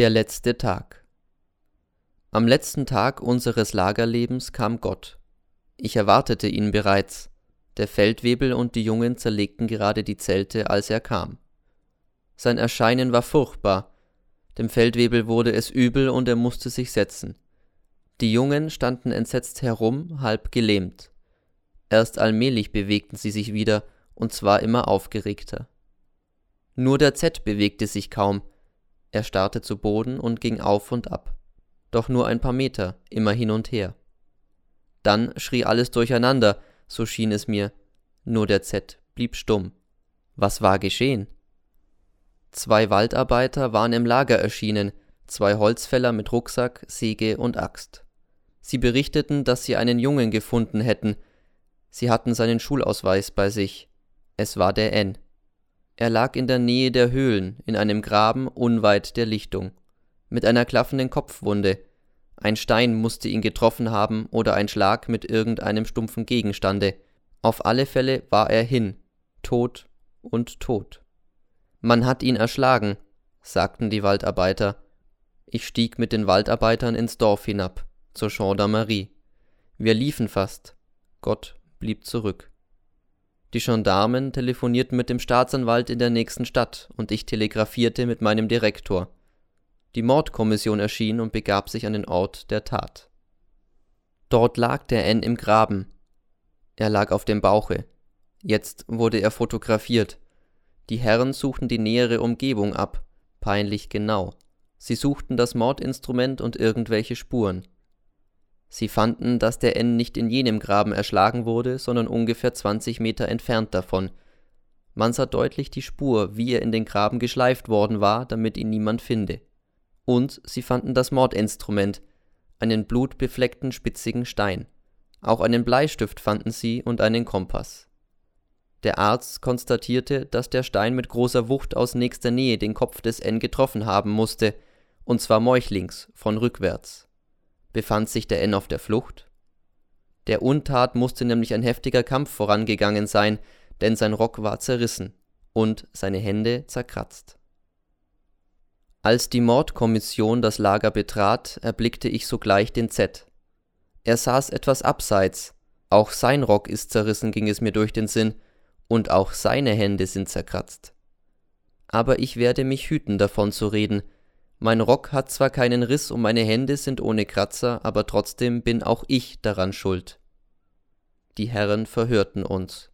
Der letzte Tag. Am letzten Tag unseres Lagerlebens kam Gott. Ich erwartete ihn bereits. Der Feldwebel und die Jungen zerlegten gerade die Zelte, als er kam. Sein Erscheinen war furchtbar. Dem Feldwebel wurde es übel und er musste sich setzen. Die Jungen standen entsetzt herum, halb gelähmt. Erst allmählich bewegten sie sich wieder, und zwar immer aufgeregter. Nur der Z bewegte sich kaum, er starrte zu Boden und ging auf und ab. Doch nur ein paar Meter, immer hin und her. Dann schrie alles durcheinander, so schien es mir. Nur der Z blieb stumm. Was war geschehen? Zwei Waldarbeiter waren im Lager erschienen, zwei Holzfäller mit Rucksack, Säge und Axt. Sie berichteten, dass sie einen Jungen gefunden hätten. Sie hatten seinen Schulausweis bei sich. Es war der N. Er lag in der Nähe der Höhlen, in einem Graben unweit der Lichtung, mit einer klaffenden Kopfwunde. Ein Stein musste ihn getroffen haben oder ein Schlag mit irgendeinem stumpfen Gegenstande. Auf alle Fälle war er hin, tot und tot. Man hat ihn erschlagen, sagten die Waldarbeiter. Ich stieg mit den Waldarbeitern ins Dorf hinab, zur Gendarmerie. Wir liefen fast. Gott blieb zurück. Die Gendarmen telefonierten mit dem Staatsanwalt in der nächsten Stadt und ich telegrafierte mit meinem Direktor. Die Mordkommission erschien und begab sich an den Ort der Tat. Dort lag der N im Graben. Er lag auf dem Bauche. Jetzt wurde er fotografiert. Die Herren suchten die nähere Umgebung ab, peinlich genau. Sie suchten das Mordinstrument und irgendwelche Spuren. Sie fanden, dass der N nicht in jenem Graben erschlagen wurde, sondern ungefähr 20 Meter entfernt davon. Man sah deutlich die Spur, wie er in den Graben geschleift worden war, damit ihn niemand finde. Und sie fanden das Mordinstrument, einen blutbefleckten spitzigen Stein. Auch einen Bleistift fanden sie und einen Kompass. Der Arzt konstatierte, dass der Stein mit großer Wucht aus nächster Nähe den Kopf des N getroffen haben musste, und zwar meuchlings, von rückwärts. Befand sich der N auf der Flucht? Der Untat musste nämlich ein heftiger Kampf vorangegangen sein, denn sein Rock war zerrissen und seine Hände zerkratzt. Als die Mordkommission das Lager betrat, erblickte ich sogleich den Z. Er saß etwas abseits, auch sein Rock ist zerrissen, ging es mir durch den Sinn, und auch seine Hände sind zerkratzt. Aber ich werde mich hüten, davon zu reden, mein Rock hat zwar keinen Riss und meine Hände sind ohne Kratzer, aber trotzdem bin auch ich daran schuld. Die Herren verhörten uns.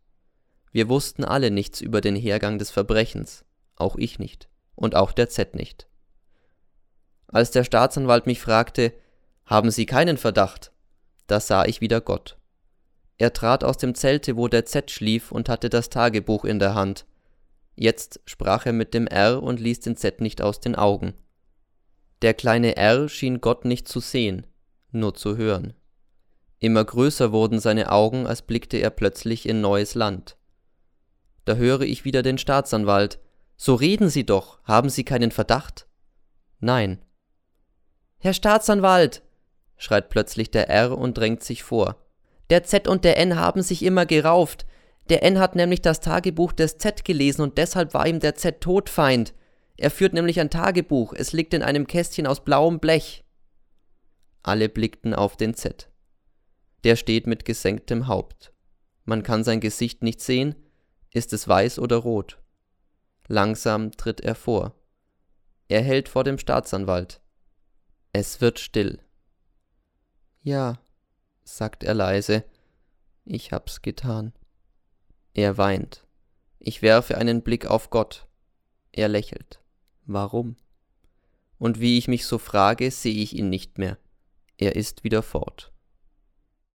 Wir wussten alle nichts über den Hergang des Verbrechens, auch ich nicht, und auch der Z nicht. Als der Staatsanwalt mich fragte, haben Sie keinen Verdacht? Da sah ich wieder Gott. Er trat aus dem Zelte, wo der Z schlief, und hatte das Tagebuch in der Hand. Jetzt sprach er mit dem R und ließ den Z nicht aus den Augen. Der kleine R schien Gott nicht zu sehen, nur zu hören. Immer größer wurden seine Augen, als blickte er plötzlich in neues Land. Da höre ich wieder den Staatsanwalt. So reden Sie doch, haben Sie keinen Verdacht? Nein. Herr Staatsanwalt, schreit plötzlich der R und drängt sich vor. Der Z und der N haben sich immer gerauft. Der N hat nämlich das Tagebuch des Z gelesen und deshalb war ihm der Z Todfeind. Er führt nämlich ein Tagebuch, es liegt in einem Kästchen aus blauem Blech. Alle blickten auf den Z. Der steht mit gesenktem Haupt. Man kann sein Gesicht nicht sehen, ist es weiß oder rot. Langsam tritt er vor. Er hält vor dem Staatsanwalt. Es wird still. Ja, sagt er leise, ich hab's getan. Er weint. Ich werfe einen Blick auf Gott. Er lächelt. Warum? Und wie ich mich so frage, sehe ich ihn nicht mehr. Er ist wieder fort.